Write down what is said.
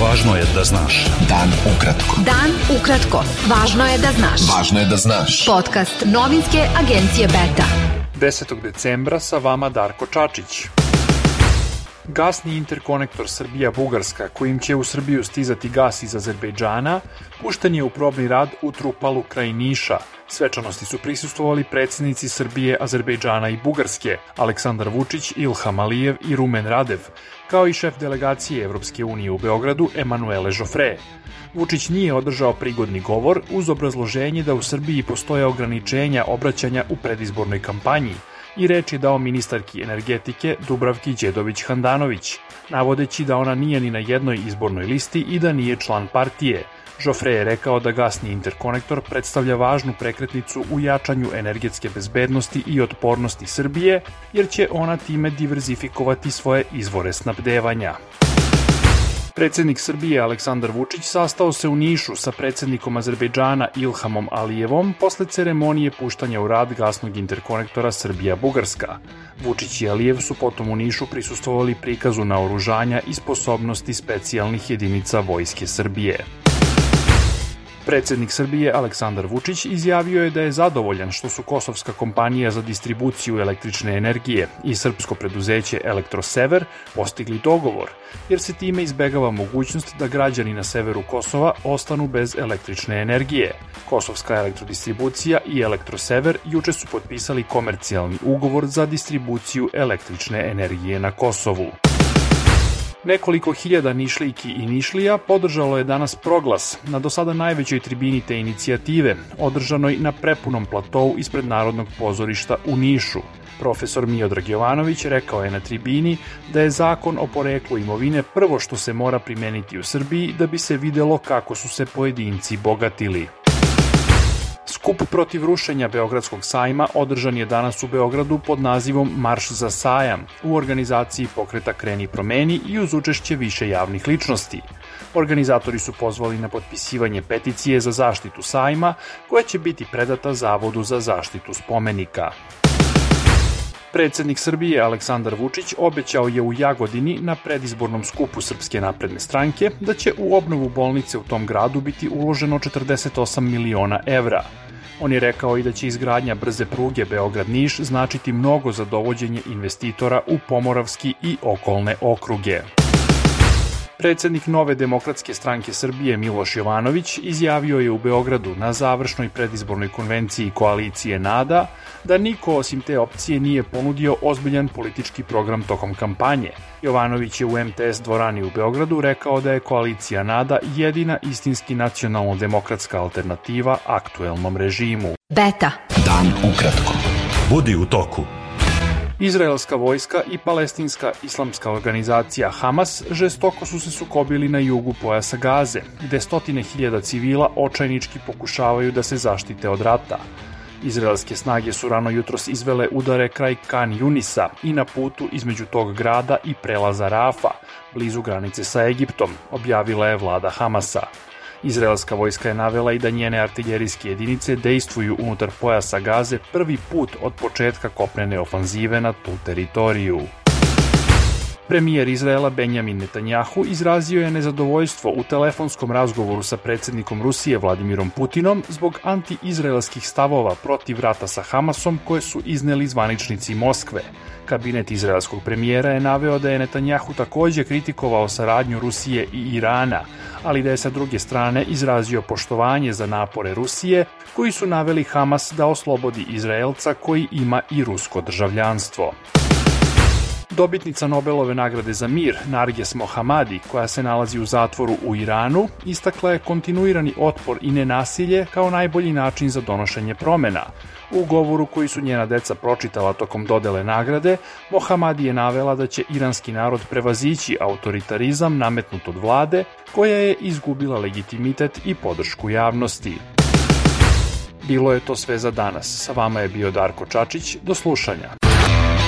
Važno je da znaš. Dan ukratko. Dan ukratko. Važno je da znaš. Važno je da znaš. Podcast novinske agencije Beta. 10. decembra sa vama Darko Čačić. Gasni interkonektor Srbija-Bugarska, kojim će u Srbiju stizati gas iz Azerbejdžana, pušten je u probni rad u Trupalu kraj Niša. Svečanosti su prisustovali predsednici Srbije, Azerbejdžana i Bugarske, Aleksandar Vučić, Ilham Alijev i Rumen Radev, kao i šef delegacije Evropske unije u Beogradu, Emanuele Joffre. Vučić nije održao prigodni govor uz obrazloženje da u Srbiji postoje ograničenja obraćanja u predizbornoj kampanji – i reč je dao ministarki energetike Dubravki Đedović-Handanović, navodeći da ona nije ni na jednoj izbornoj listi i da nije član partije. Žofre je rekao da gasni interkonektor predstavlja važnu prekretnicu u jačanju energetske bezbednosti i otpornosti Srbije, jer će ona time diverzifikovati svoje izvore snabdevanja. Predsednik Srbije Aleksandar Vučić sastao se u Nišu sa predsednikom Azerbejdžana Ilhamom Alijevom posle ceremonije puštanja u rad gasnog interkonektora Srbija-Bugarska. Vučić i Alijev su potom u Nišu prisustovali prikazu naoružanja i sposobnosti specijalnih jedinica Vojske Srbije. Predsednik Srbije Aleksandar Vučić izjavio je da je zadovoljan što su Kosovska kompanija za distribuciju električne energije i srpsko preduzeće Elektrosever postigli dogovor, jer se time izbegava mogućnost da građani na severu Kosova ostanu bez električne energije. Kosovska elektrodistribucija i Elektrosever juče su potpisali komercijalni ugovor za distribuciju električne energije na Kosovu. Nekoliko hiljada nišlijki i nišlija podržalo je danas proglas na do sada najvećoj tribini te inicijative, održanoj na prepunom platovu ispred Narodnog pozorišta u Nišu. Profesor Miodrag Jovanović rekao je na tribini da je zakon o poreklu imovine prvo što se mora primeniti u Srbiji da bi se videlo kako su se pojedinci bogatili. Skup protiv rušenja Beogradskog sajma održan je danas u Beogradu pod nazivom Marš za sajam u organizaciji pokreta Kreni promeni i uz učešće više javnih ličnosti. Organizatori su pozvali na potpisivanje peticije za zaštitu sajma koja će biti predata Zavodu za zaštitu spomenika. Predsednik Srbije Aleksandar Vučić obećao je u Jagodini na predizbornom skupu Srpske napredne stranke da će u obnovu bolnice u tom gradu biti uloženo 48 miliona evra. On je rekao i da će izgradnja brze pruge Beograd-Niš značiti mnogo za dovođenje investitora u Pomoravski i okolne okruge. Predsednik Nove demokratske stranke Srbije Miloš Jovanović izjavio je u Beogradu na završnoj predizbornoj konvenciji koalicije NADA da niko osim te opcije nije ponudio ozbiljan politički program tokom kampanje. Jovanović je u MTS dvorani u Beogradu rekao da je koalicija NADA jedina istinski nacionalno-demokratska alternativa aktuelnom režimu. Beta. Dan ukratko. Budi u toku. Izraelska vojska i palestinska islamska organizacija Hamas žestoko su se sukobili na jugu pojasa Gaze, gde stotine hiljada civila očajnički pokušavaju da se zaštite od rata. Izraelske snage su rano jutros izvele udare kraj Kan Junisa i na putu između tog grada i prelaza Rafa, blizu granice sa Egiptom, objavila je vlada Hamasa. Izraelska vojska je navela i da njene artiljerijske jedinice dejstvuju unutar pojasa Gaze prvi put od početka kopnene ofanzive na tu teritoriju. Premijer Izraela Benjamin Netanjahu izrazio je nezadovoljstvo u telefonskom razgovoru sa predsednikom Rusije Vladimirom Putinom zbog anti-izraelskih stavova protiv rata sa Hamasom koje su izneli zvaničnici Moskve. Kabinet izraelskog premijera je naveo da je Netanjahu takođe kritikovao saradnju Rusije i Irana, ali da je sa druge strane izrazio poštovanje za napore Rusije, koji su naveli Hamas da oslobodi Izraelca koji ima i rusko državljanstvo. Dobitnica Nobelove nagrade za mir, Narges Mohamadi, koja se nalazi u zatvoru u Iranu, istakla je kontinuirani otpor i nenasilje kao najbolji način za donošenje promena. U govoru koji su njena deca pročitala tokom dodele nagrade, Mohamadi je navela da će iranski narod prevazići autoritarizam nametnut od vlade, koja je izgubila legitimitet i podršku javnosti. Bilo je to sve za danas. Sa vama je bio Darko Čačić. Do slušanja.